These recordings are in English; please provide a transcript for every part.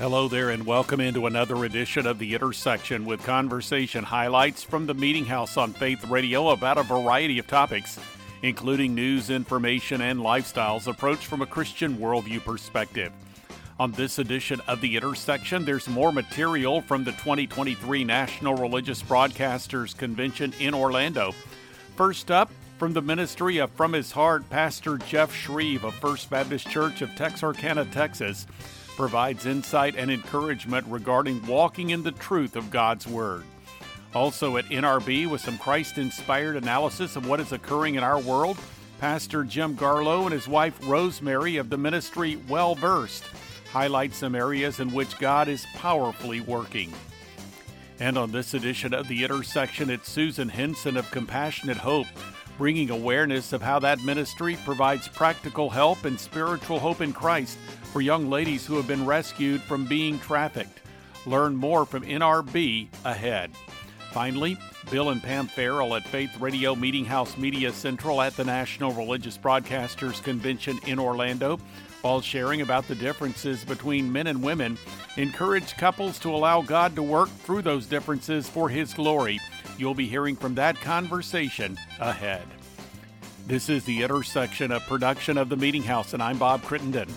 Hello there, and welcome into another edition of The Intersection with conversation highlights from the Meeting House on Faith Radio about a variety of topics, including news, information, and lifestyles approached from a Christian worldview perspective. On this edition of The Intersection, there's more material from the 2023 National Religious Broadcasters Convention in Orlando. First up, from the ministry of From His Heart, Pastor Jeff Schreve of First Baptist Church of Texarkana, Texas provides insight and encouragement regarding walking in the truth of God's Word. Also at NRB, with some Christ inspired analysis of what is occurring in our world, Pastor Jim Garlow and his wife Rosemary of the ministry Well Versed highlight some areas in which God is powerfully working. And on this edition of The Intersection, it's Susan Henson of Compassionate Hope, bringing awareness of how that ministry provides practical help and spiritual hope in Christ for young ladies who have been rescued from being trafficked. Learn more from NRB ahead. Finally, Bill and Pam Farrel at Faith Radio Meeting House Media Central at the National Religious Broadcasters Convention in Orlando, while sharing about the differences between men and women, encourage couples to allow God to work through those differences for His glory. You'll be hearing from that conversation ahead. This is the intersection of production of the Meeting House, and I'm Bob Crittenden.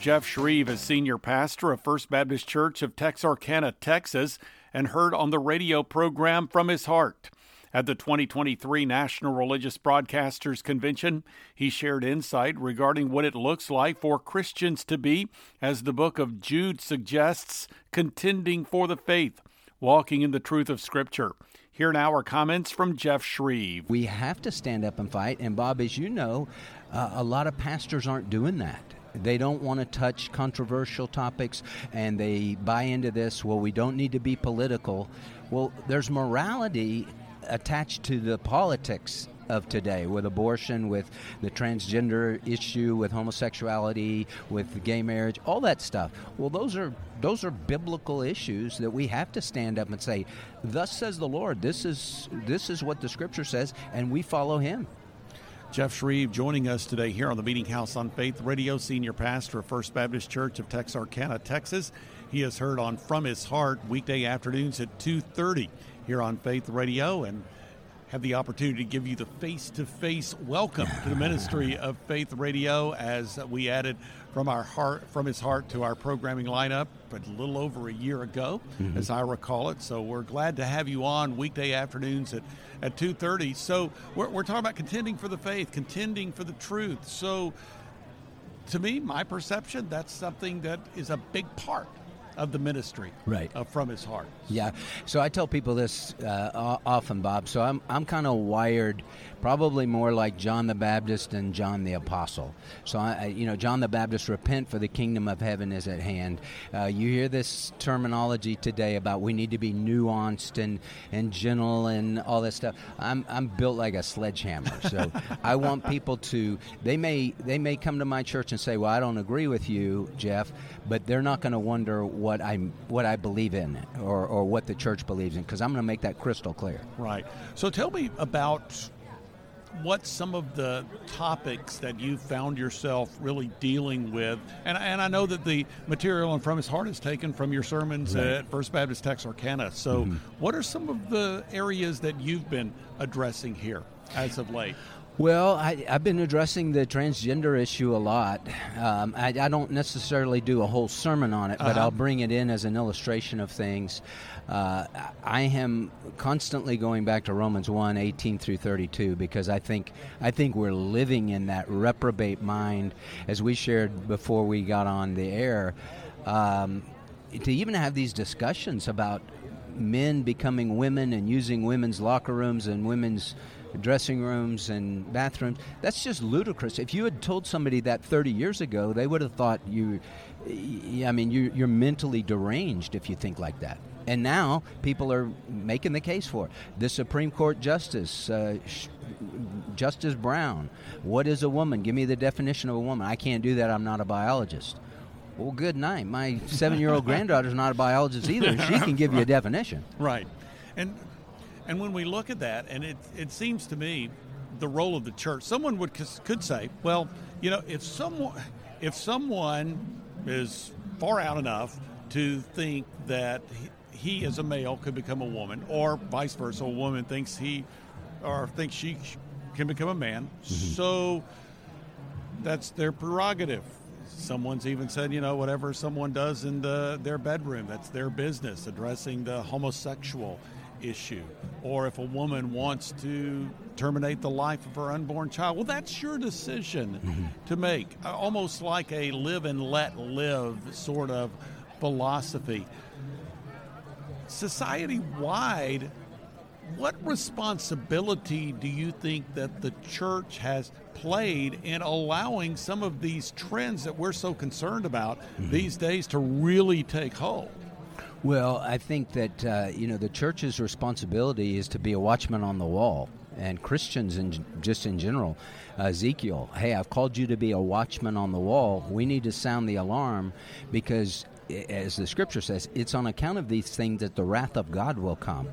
Jeff Schreve is senior pastor of First Baptist Church of Texarkana, Texas, and heard on the radio program From His Heart. At the 2023 National Religious Broadcasters Convention, he shared insight regarding what it looks like for Christians to be, as the book of Jude suggests, contending for the faith, walking in the truth of Scripture. Here now are comments from Jeff Schreve. We have to stand up and fight, and Bob, as you know, uh, a lot of pastors aren't doing that. They don't want to touch controversial topics and they buy into this. Well, we don't need to be political. Well, there's morality attached to the politics of today with abortion, with the transgender issue, with homosexuality, with gay marriage, all that stuff. Well, those are those are biblical issues that we have to stand up and say, "Thus says the Lord. This is this is what the Scripture says, and we follow Him." Jeff Schreve joining us today here on the Meeting House on Faith Radio, senior pastor of First Baptist Church of Texarkana, Texas. He is heard on From His Heart weekday afternoons at 2:30 here on Faith Radio and have the opportunity to give you the face-to-face welcome to the ministry of Faith Radio as we added from our heart from his heart to our programming lineup a little over a year ago mm-hmm. as I recall it. So we're glad to have you on weekday afternoons at at 2.30 so we're, we're talking about contending for the faith contending for the truth. So to me my perception that's something that is a big part of the ministry right. uh, from his heart. Yeah. So i tell people this uh, often bob. So i'm, I'm kind of wired probably more like John the Baptist and John the Apostle. So, I, you know, John the Baptist, repent for the kingdom of heaven is at hand. Uh, you hear this terminology today about we need to be nuanced and, and gentle and all that stuff. I'm, I'm built like a sledgehammer. So I want people to, they may, they may come to my church and say, well, I don't agree with you, Jeff, but they're not going to wonder what I, what I believe in or, or what the church believes in because I'm going to make that crystal clear. Right. So tell me about what some of the topics that you found yourself really dealing with. And, and I know that the material and From His Heart is taken from your sermons right. at First Baptist Texarkana. So, mm-hmm. what are some of the areas that you've been addressing here as of late? Well, I, have been addressing the transgender issue a lot. Um, I, I, don't necessarily do a whole sermon on it, but uh-huh. I'll bring it in as an illustration of things. Uh, I am constantly going back to Romans 1 18 through 32 because I think, I think we're living in that reprobate mind, as we shared before we got on the air. Um, to even have these discussions about men becoming women and using women's locker rooms and women's dressing rooms and bathrooms. That's just ludicrous. If you had told somebody that 30 years ago, they would have thought you, I mean, you, you're mentally deranged if you think like that. And now people are making the case for it. The Supreme Court Justice, uh, Justice Brown, what is a woman? Give me the definition of a woman. I can't do that. I'm not a biologist. Well, good night. My seven year old granddaughter's not a biologist either. She can give you a definition. Right. And and when we look at that, and it, it seems to me the role of the church, someone would could say, well, you know, if someone if someone is far out enough to think that he, as a male, could become a woman, or vice versa. A woman thinks he or thinks she can become a man. Mm-hmm. So that's their prerogative. Someone's even said, you know, whatever someone does in the, their bedroom, that's their business, addressing the homosexual issue. Or if a woman wants to terminate the life of her unborn child, well, that's your decision mm-hmm. to make. Almost like a live and let live sort of philosophy. Society wide, what responsibility do you think that the church has played in allowing some of these trends that we're so concerned about mm-hmm. these days to really take hold? Well, I think that uh, you know the church's responsibility is to be a watchman on the wall, and Christians, in, just in general, Ezekiel, hey, I've called you to be a watchman on the wall. We need to sound the alarm because as the scripture says, it's on account of these things that the wrath of God will come.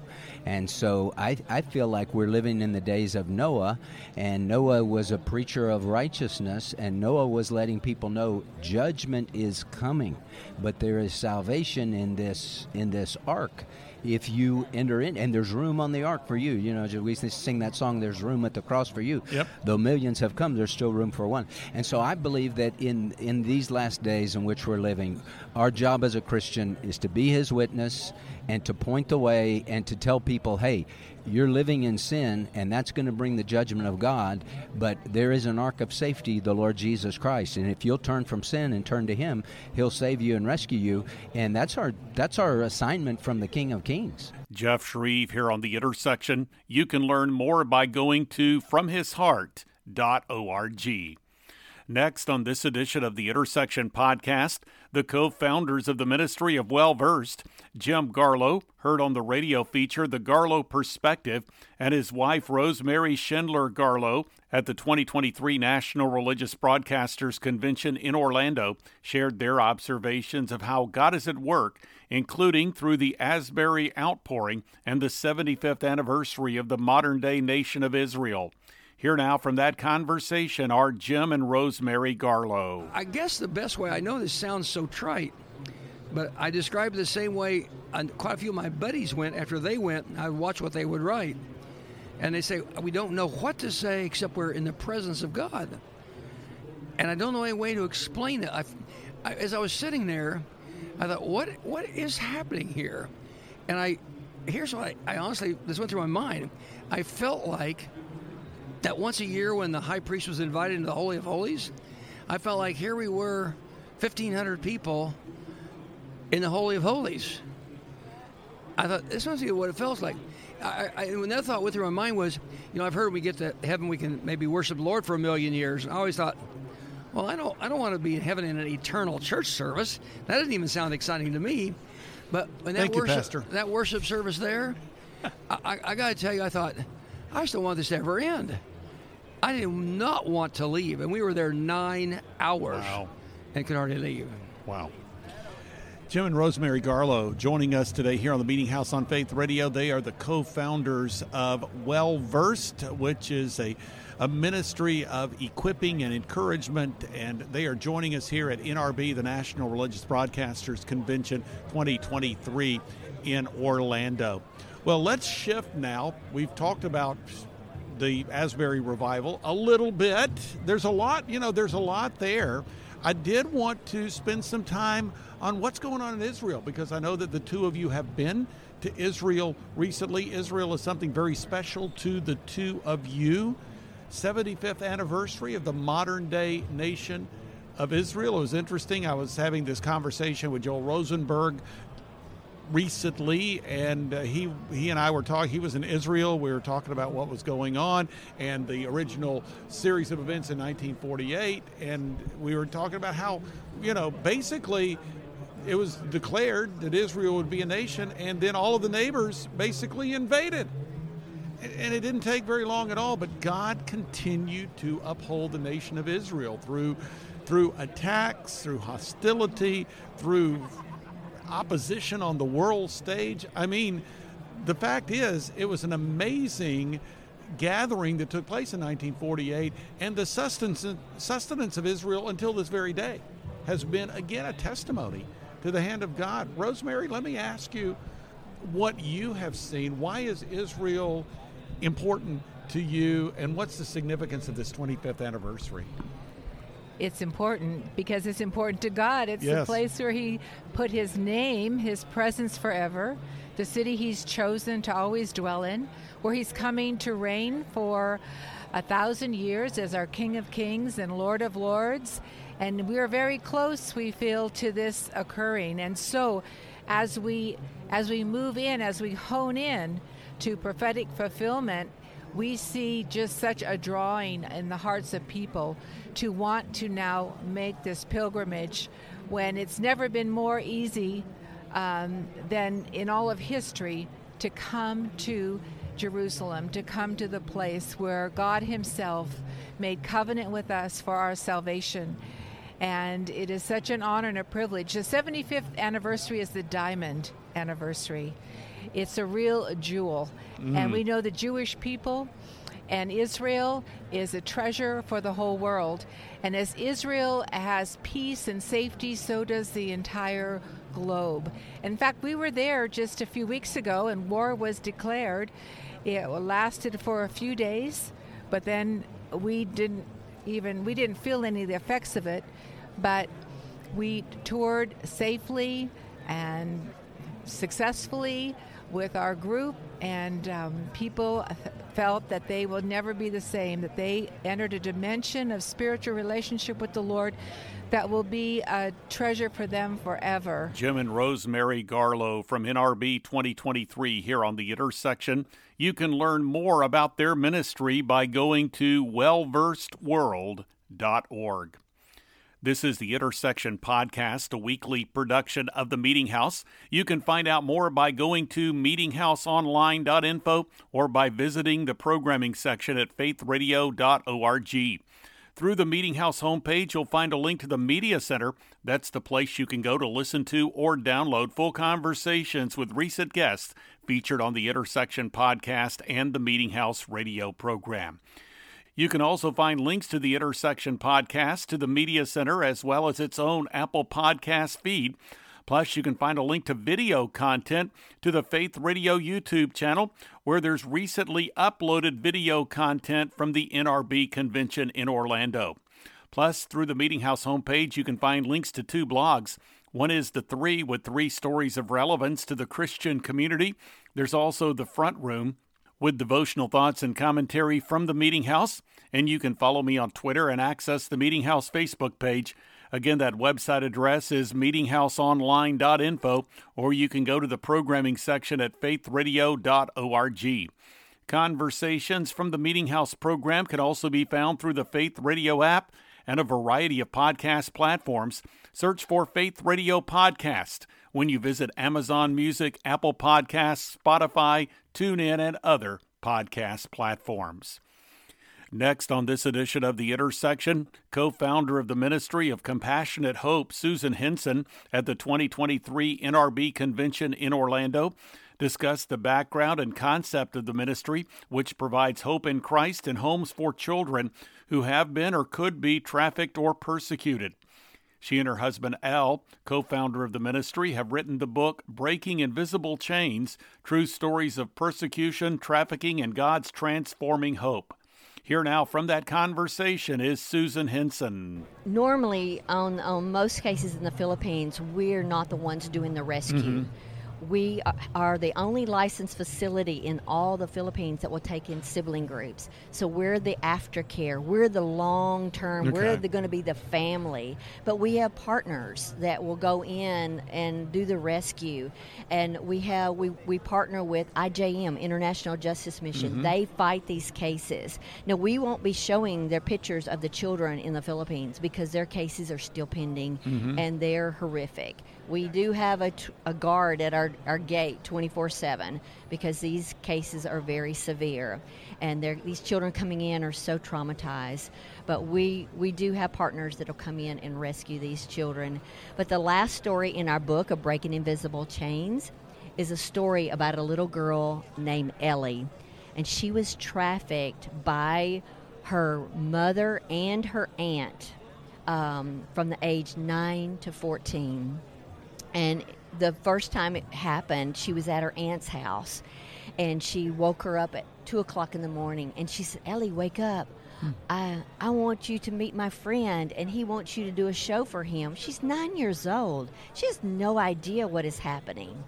And so I, I feel like we're living in the days of Noah, and Noah was a preacher of righteousness, and Noah was letting people know judgment is coming, but there is salvation in this in this ark if you enter in, and there's room on the ark for you. You know, we sing that song, "There's room at the cross for you." Yep. Though millions have come, there's still room for one. And so I believe that in in these last days in which we're living, our job as a Christian is to be His witness and to point the way and to tell people, hey, you're living in sin, and that's going to bring the judgment of God. But there is an ark of safety, the Lord Jesus Christ, and if you'll turn from sin and turn to Him, He'll save you and rescue you. And that's our that's our assignment from the King of Kings. Jeff Schreve here on the intersection. You can learn more by going to FromHisHeart.org. Next, on this edition of the Intersection podcast, the co founders of the Ministry of Well Versed, Jim Garlow, heard on the radio feature The Garlow Perspective, and his wife Rosemary Schindler Garlow at the 2023 National Religious Broadcasters Convention in Orlando, shared their observations of how God is at work, including through the Asbury outpouring and the 75th anniversary of the modern day nation of Israel. Here now from that conversation are Jim and Rosemary Garlow. I guess the best way, I know this sounds so trite, but I describe it the same way quite a few of my buddies went after they went. I would watch what they would write. And they say, We don't know what to say except we're in the presence of God. And I don't know any way to explain it. I, I, as I was sitting there, I thought, what what is happening here? And I, here's what I, I honestly, this went through my mind. I felt like that once a year when the high priest was invited into the Holy of Holies, I felt like here we were, 1,500 people in the Holy of Holies. I thought, this must be what it feels like. I, I, another thought went through my mind was, you know, I've heard when we get to heaven, we can maybe worship the Lord for a million years. And I always thought, well, I don't, I don't want to be in heaven in an eternal church service. That doesn't even sound exciting to me. But when that Thank worship, you, that worship service there, I, I got to tell you, I thought, I just don't want this to ever end. I did not want to leave, and we were there nine hours wow. and could hardly leave. Wow. Jim and Rosemary Garlow joining us today here on the Meeting House on Faith Radio. They are the co founders of Well Versed, which is a, a ministry of equipping and encouragement. And they are joining us here at NRB, the National Religious Broadcasters Convention 2023 in Orlando. Well, let's shift now. We've talked about the Asbury revival a little bit. There's a lot, you know, there's a lot there. I did want to spend some time on what's going on in Israel because I know that the two of you have been to Israel recently. Israel is something very special to the two of you. 75th anniversary of the modern day nation of Israel. It was interesting. I was having this conversation with Joel Rosenberg recently, and uh, he he and I were talking. He was in Israel. We were talking about what was going on and the original series of events in 1948, and we were talking about how you know basically it was declared that Israel would be a nation, and then all of the neighbors basically invaded. And it didn't take very long at all, but God continued to uphold the nation of Israel through through attacks, through hostility, through opposition on the world stage. I mean, the fact is, it was an amazing gathering that took place in 1948, and the sustenance, sustenance of Israel until this very day has been, again, a testimony to the hand of God. Rosemary, let me ask you what you have seen. Why is Israel important to you, and what's the significance of this 25th anniversary? It's important because it's important to God. It's yes. the place where He put His name, His presence forever, the city He's chosen to always dwell in, where He's coming to reign for a thousand years as our King of Kings and Lord of Lords. And we are very close, we feel, to this occurring. And so, as we as we move in, as we hone in to prophetic fulfillment, we see just such a drawing in the hearts of people to want to now make this pilgrimage when it's never been more easy um, than in all of history to come to Jerusalem, to come to the place where God Himself made covenant with us for our salvation. And it is such an honor and a privilege. The 75th anniversary is the diamond anniversary. It's a real jewel. Mm. And we know the Jewish people and Israel is a treasure for the whole world. And as Israel has peace and safety, so does the entire globe. In fact, we were there just a few weeks ago and war was declared. It lasted for a few days, but then we didn't even we didn't feel any of the effects of it, but we toured safely and successfully with our group, and um, people felt that they will never be the same, that they entered a dimension of spiritual relationship with the Lord that will be a treasure for them forever. Jim and Rosemary Garlow from NRB 2023 here on the intersection. You can learn more about their ministry by going to wellversedworld.org. This is the Intersection Podcast, a weekly production of the Meeting House. You can find out more by going to meetinghouseonline.info or by visiting the programming section at faithradio.org. Through the Meeting House homepage, you'll find a link to the Media Center. That's the place you can go to listen to or download full conversations with recent guests featured on the Intersection podcast and the Meeting House radio program. You can also find links to the Intersection podcast, to the Media Center, as well as its own Apple Podcast feed. Plus, you can find a link to video content to the Faith Radio YouTube channel, where there's recently uploaded video content from the NRB convention in Orlando. Plus, through the Meeting House homepage, you can find links to two blogs. One is The Three, with three stories of relevance to the Christian community. There's also The Front Room, with devotional thoughts and commentary from the Meeting House. And you can follow me on Twitter and access the Meeting House Facebook page. Again, that website address is meetinghouseonline.info, or you can go to the programming section at faithradio.org. Conversations from the Meeting House program can also be found through the Faith Radio app and a variety of podcast platforms. Search for Faith Radio Podcast when you visit Amazon Music, Apple Podcasts, Spotify, TuneIn, and other podcast platforms. Next on this edition of The Intersection, co founder of the Ministry of Compassionate Hope, Susan Henson, at the 2023 NRB convention in Orlando, discussed the background and concept of the ministry, which provides hope in Christ and homes for children who have been or could be trafficked or persecuted. She and her husband Al, co founder of the ministry, have written the book Breaking Invisible Chains True Stories of Persecution, Trafficking, and God's Transforming Hope. Here now from that conversation is Susan Henson. Normally, on, on most cases in the Philippines, we're not the ones doing the rescue. Mm-hmm we are the only licensed facility in all the Philippines that will take in sibling groups. So we're the aftercare. We're the long term. Okay. We're going to be the family. But we have partners that will go in and do the rescue. And we have we, we partner with IJM, International Justice Mission. Mm-hmm. They fight these cases. Now we won't be showing their pictures of the children in the Philippines because their cases are still pending mm-hmm. and they're horrific. We do have a guard at our, our gate 24 7 because these cases are very severe. And these children coming in are so traumatized. But we, we do have partners that will come in and rescue these children. But the last story in our book of Breaking Invisible Chains is a story about a little girl named Ellie. And she was trafficked by her mother and her aunt um, from the age 9 to 14 And the first time it happened, she was at her aunt's house, and she woke her up at two o'clock in the morning, and she said, "Ellie, wake up." Hmm. I, I want you to meet my friend, and he wants you to do a show for him. She's nine years old. She has no idea what is happening,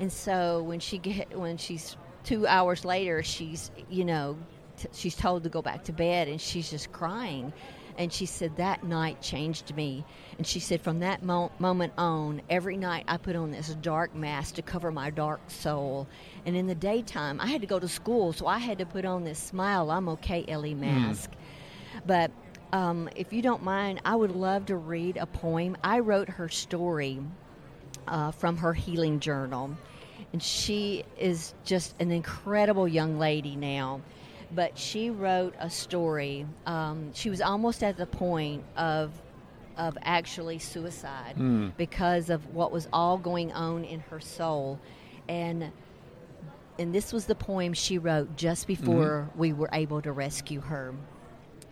and so when she get when she's two hours later, she's you know t- she's told to go back to bed, and she's just crying. And she said that night changed me. And she said from that mo- moment on, every night I put on this dark mask to cover my dark soul. And in the daytime, I had to go to school, so I had to put on this smile, I'm okay, Ellie mask. But um, if you don't mind, I would love to read a poem. I wrote her story uh, from her healing journal. And she is just an incredible young lady now. But she wrote a story. Um, she was almost at the point of of actually suicide because of what was all going on in her soul, and and this was the poem she wrote just before we were able to rescue her.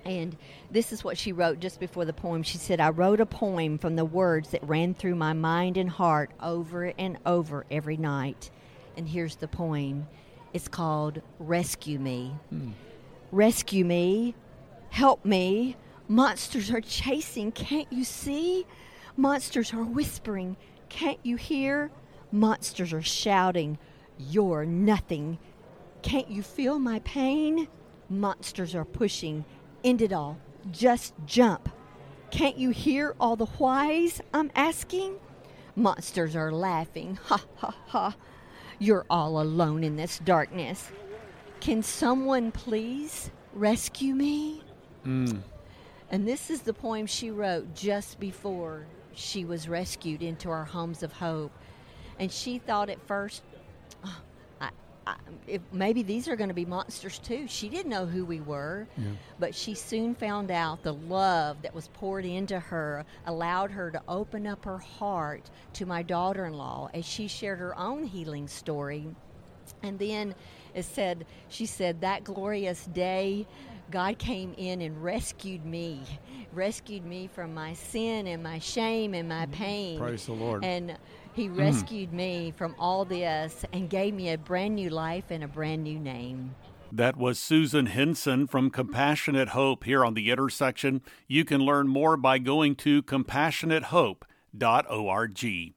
And this is what she wrote just before the poem. She said, I wrote a poem from the words that ran through my mind and heart over and over every night. And here's the poem it's called Rescue Me. Hmm. Rescue me. Help me. Monsters are chasing. Can't you see? Monsters are whispering. Can't you hear? Monsters are shouting. You're nothing. Can't you feel my pain? Monsters are pushing. End it all. Just jump. Can't you hear all the whys I'm asking? Monsters are laughing. Ha ha ha. You're all alone in this darkness. Can someone please rescue me? Mm. And this is the poem she wrote just before she was rescued into our homes of hope. And she thought at first, "Oh, I, I, if maybe these are going to be monsters too. She didn't know who we were, but she soon found out the love that was poured into her allowed her to open up her heart to my daughter in law as she shared her own healing story. And then it said, she said, that glorious day, God came in and rescued me, rescued me from my sin and my shame and my mm-hmm. pain. Praise the Lord. And He mm. rescued me from all this and gave me a brand new life and a brand new name. That was Susan Henson from Compassionate Hope here on the intersection. You can learn more by going to compassionatehope.org.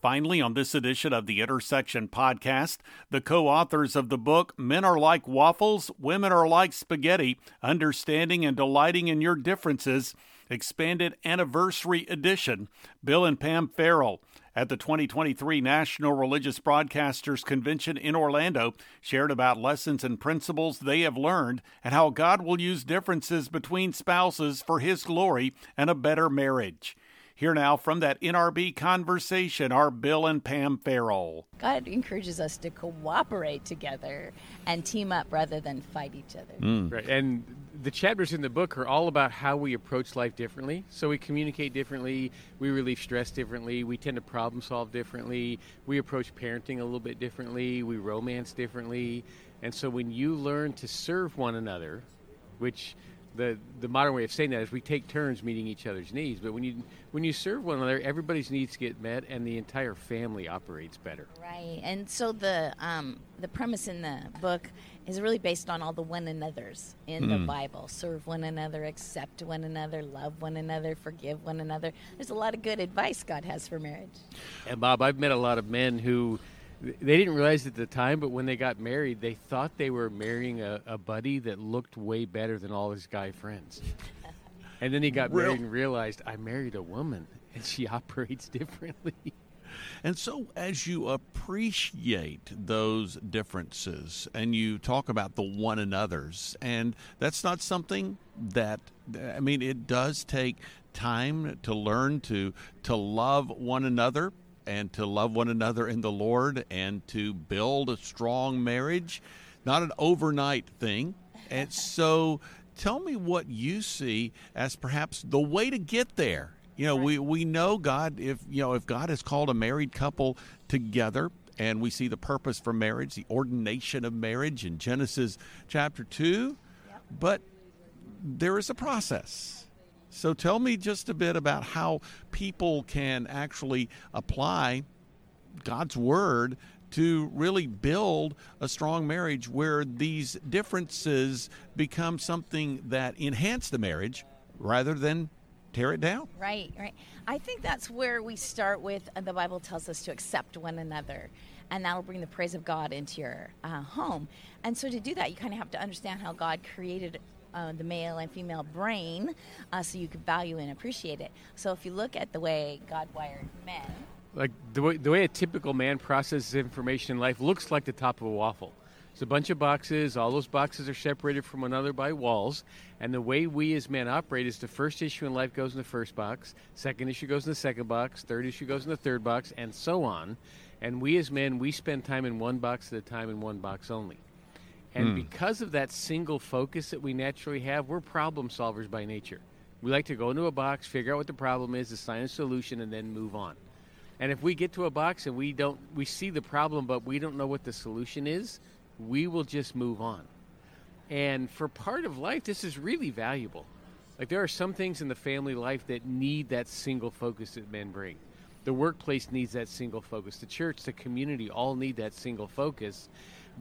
Finally, on this edition of the Intersection podcast, the co authors of the book Men Are Like Waffles, Women Are Like Spaghetti Understanding and Delighting in Your Differences, expanded anniversary edition, Bill and Pam Farrel at the 2023 National Religious Broadcasters Convention in Orlando shared about lessons and principles they have learned and how God will use differences between spouses for His glory and a better marriage. Here now from that NRB conversation are Bill and Pam Farrel. God encourages us to cooperate together and team up rather than fight each other. Hmm. Right. And the chapters in the book are all about how we approach life differently. So we communicate differently, we relieve stress differently, we tend to problem solve differently, we approach parenting a little bit differently, we romance differently. And so when you learn to serve one another, which the the modern way of saying that is we take turns meeting each other's needs, but when you when you serve one another, everybody's needs get met and the entire family operates better. Right. And so the um, the premise in the book is really based on all the one another's in the Bible. Serve one another, accept one another, love one another, forgive one another. There's a lot of good advice God has for marriage. And Bob, I've met a lot of men who they didn't realize at the time, but when they got married, they thought they were marrying a, a buddy that looked way better than all his guy friends. and then he got married and realized I married a woman and she operates differently. And so, as you appreciate those differences and you talk about the one another's, and that's not something that, I mean, it does take time to learn to to love one another and to love one another in the Lord and to build a strong marriage, not an overnight thing. And so, tell me what you see as perhaps the way to get there. You know, we, we know God if you know if God has called a married couple together and we see the purpose for marriage, the ordination of marriage in Genesis chapter 2, but there is a process. So tell me just a bit about how people can actually apply God's Word to really build a strong marriage where these differences become something that enhance the marriage rather than tear it down. Right, right. I think that's where we start with uh, the Bible tells us to accept one another, and that'll bring the praise of God into your uh, home. And so to do that, you kind of have to understand how God created uh, the male and female brain uh, so you can value and appreciate it. So if you look at the way God wired men, like the way, the way a typical man processes information in life looks like the top of a waffle. It's a bunch of boxes. All those boxes are separated from one another by walls. And the way we as men operate is the first issue in life goes in the first box, second issue goes in the second box, third issue goes in the third box, and so on. And we as men, we spend time in one box at a time in one box only. And mm. because of that single focus that we naturally have, we're problem solvers by nature. We like to go into a box, figure out what the problem is, assign a solution, and then move on. And if we get to a box and we don't, we see the problem, but we don't know what the solution is, we will just move on. And for part of life, this is really valuable. Like there are some things in the family life that need that single focus that men bring. The workplace needs that single focus. The church, the community all need that single focus.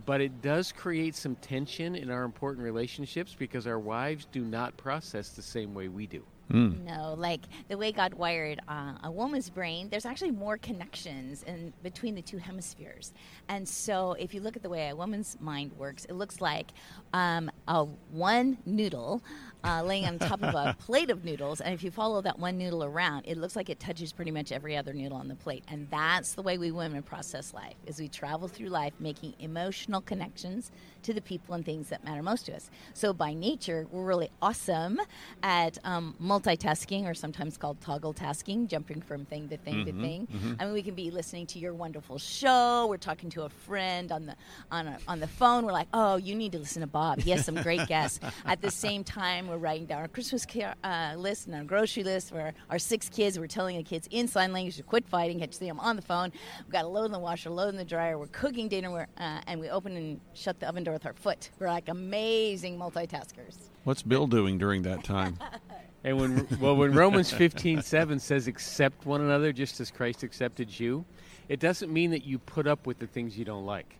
But it does create some tension in our important relationships because our wives do not process the same way we do. Mm. No, like the way God wired uh, a woman's brain, there's actually more connections in between the two hemispheres. And so, if you look at the way a woman's mind works, it looks like um, a one noodle uh, laying on top of a plate of noodles. And if you follow that one noodle around, it looks like it touches pretty much every other noodle on the plate. And that's the way we women process life: is we travel through life making emotional connections to the people and things that matter most to us. So by nature, we're really awesome at um, multitasking, or sometimes called toggle tasking, jumping from thing to thing mm-hmm, to thing. Mm-hmm. I mean, we can be listening to your wonderful show. We're talking to a friend on the on a, on the phone. We're like, oh, you need to listen to Bob. Yes, some great guests. At the same time, we're writing down our Christmas care, uh, list and our grocery list for our six kids. We're telling the kids in sign language to quit fighting. See them on the phone? We've got a load in the washer, load in the dryer. We're cooking dinner, uh, and we open and shut the oven door with our foot. We're like amazing multitaskers. What's Bill doing during that time? and when well, when Romans fifteen seven says, "Accept one another, just as Christ accepted you," it doesn't mean that you put up with the things you don't like.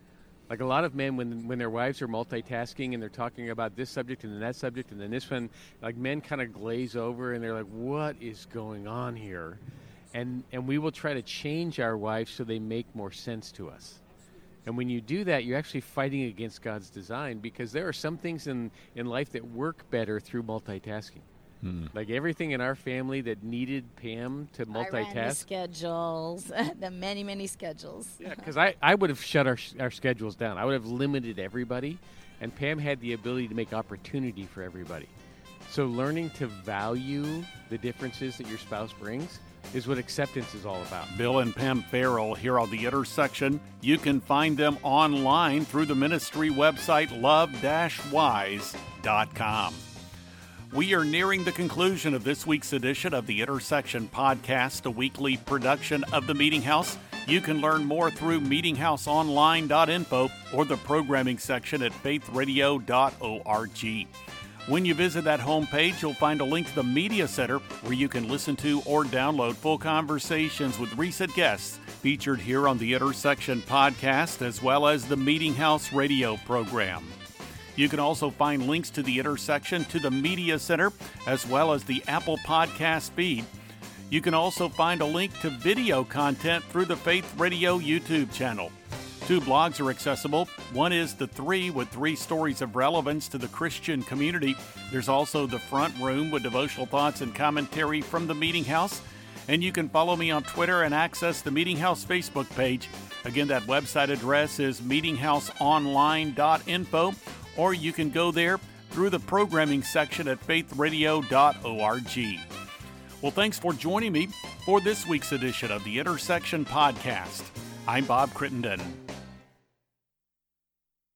Like a lot of men, when when their wives are multitasking and they're talking about this subject and then that subject and then this one, like men kind of glaze over and they're like, "What is going on here?" And and we will try to change our wives so they make more sense to us. And when you do that, you're actually fighting against God's design because there are some things in, in life that work better through multitasking. Hmm. Like everything in our family that needed Pam to multitask. the schedules, the many, many schedules. Yeah, because I, I would have shut our, our schedules down. I would have limited everybody, and Pam had the ability to make opportunity for everybody. So learning to value the differences that your spouse brings is what acceptance is all about. Bill and Pam Farrel here on the intersection. You can find them online through the ministry website love-wise.com. We are nearing the conclusion of this week's edition of the Intersection Podcast, a weekly production of the Meeting House. You can learn more through meetinghouseonline.info or the programming section at faithradio.org. When you visit that homepage, you'll find a link to the Media Center where you can listen to or download full conversations with recent guests featured here on the Intersection podcast, as well as the Meeting House radio program. You can also find links to the intersection to the Media Center, as well as the Apple Podcast feed. You can also find a link to video content through the Faith Radio YouTube channel. Two blogs are accessible. One is The Three, with three stories of relevance to the Christian community. There's also The Front Room, with devotional thoughts and commentary from the Meeting House. And you can follow me on Twitter and access the Meeting House Facebook page. Again, that website address is meetinghouseonline.info, or you can go there through the programming section at faithradio.org. Well, thanks for joining me for this week's edition of the Intersection Podcast. I'm Bob Crittenden.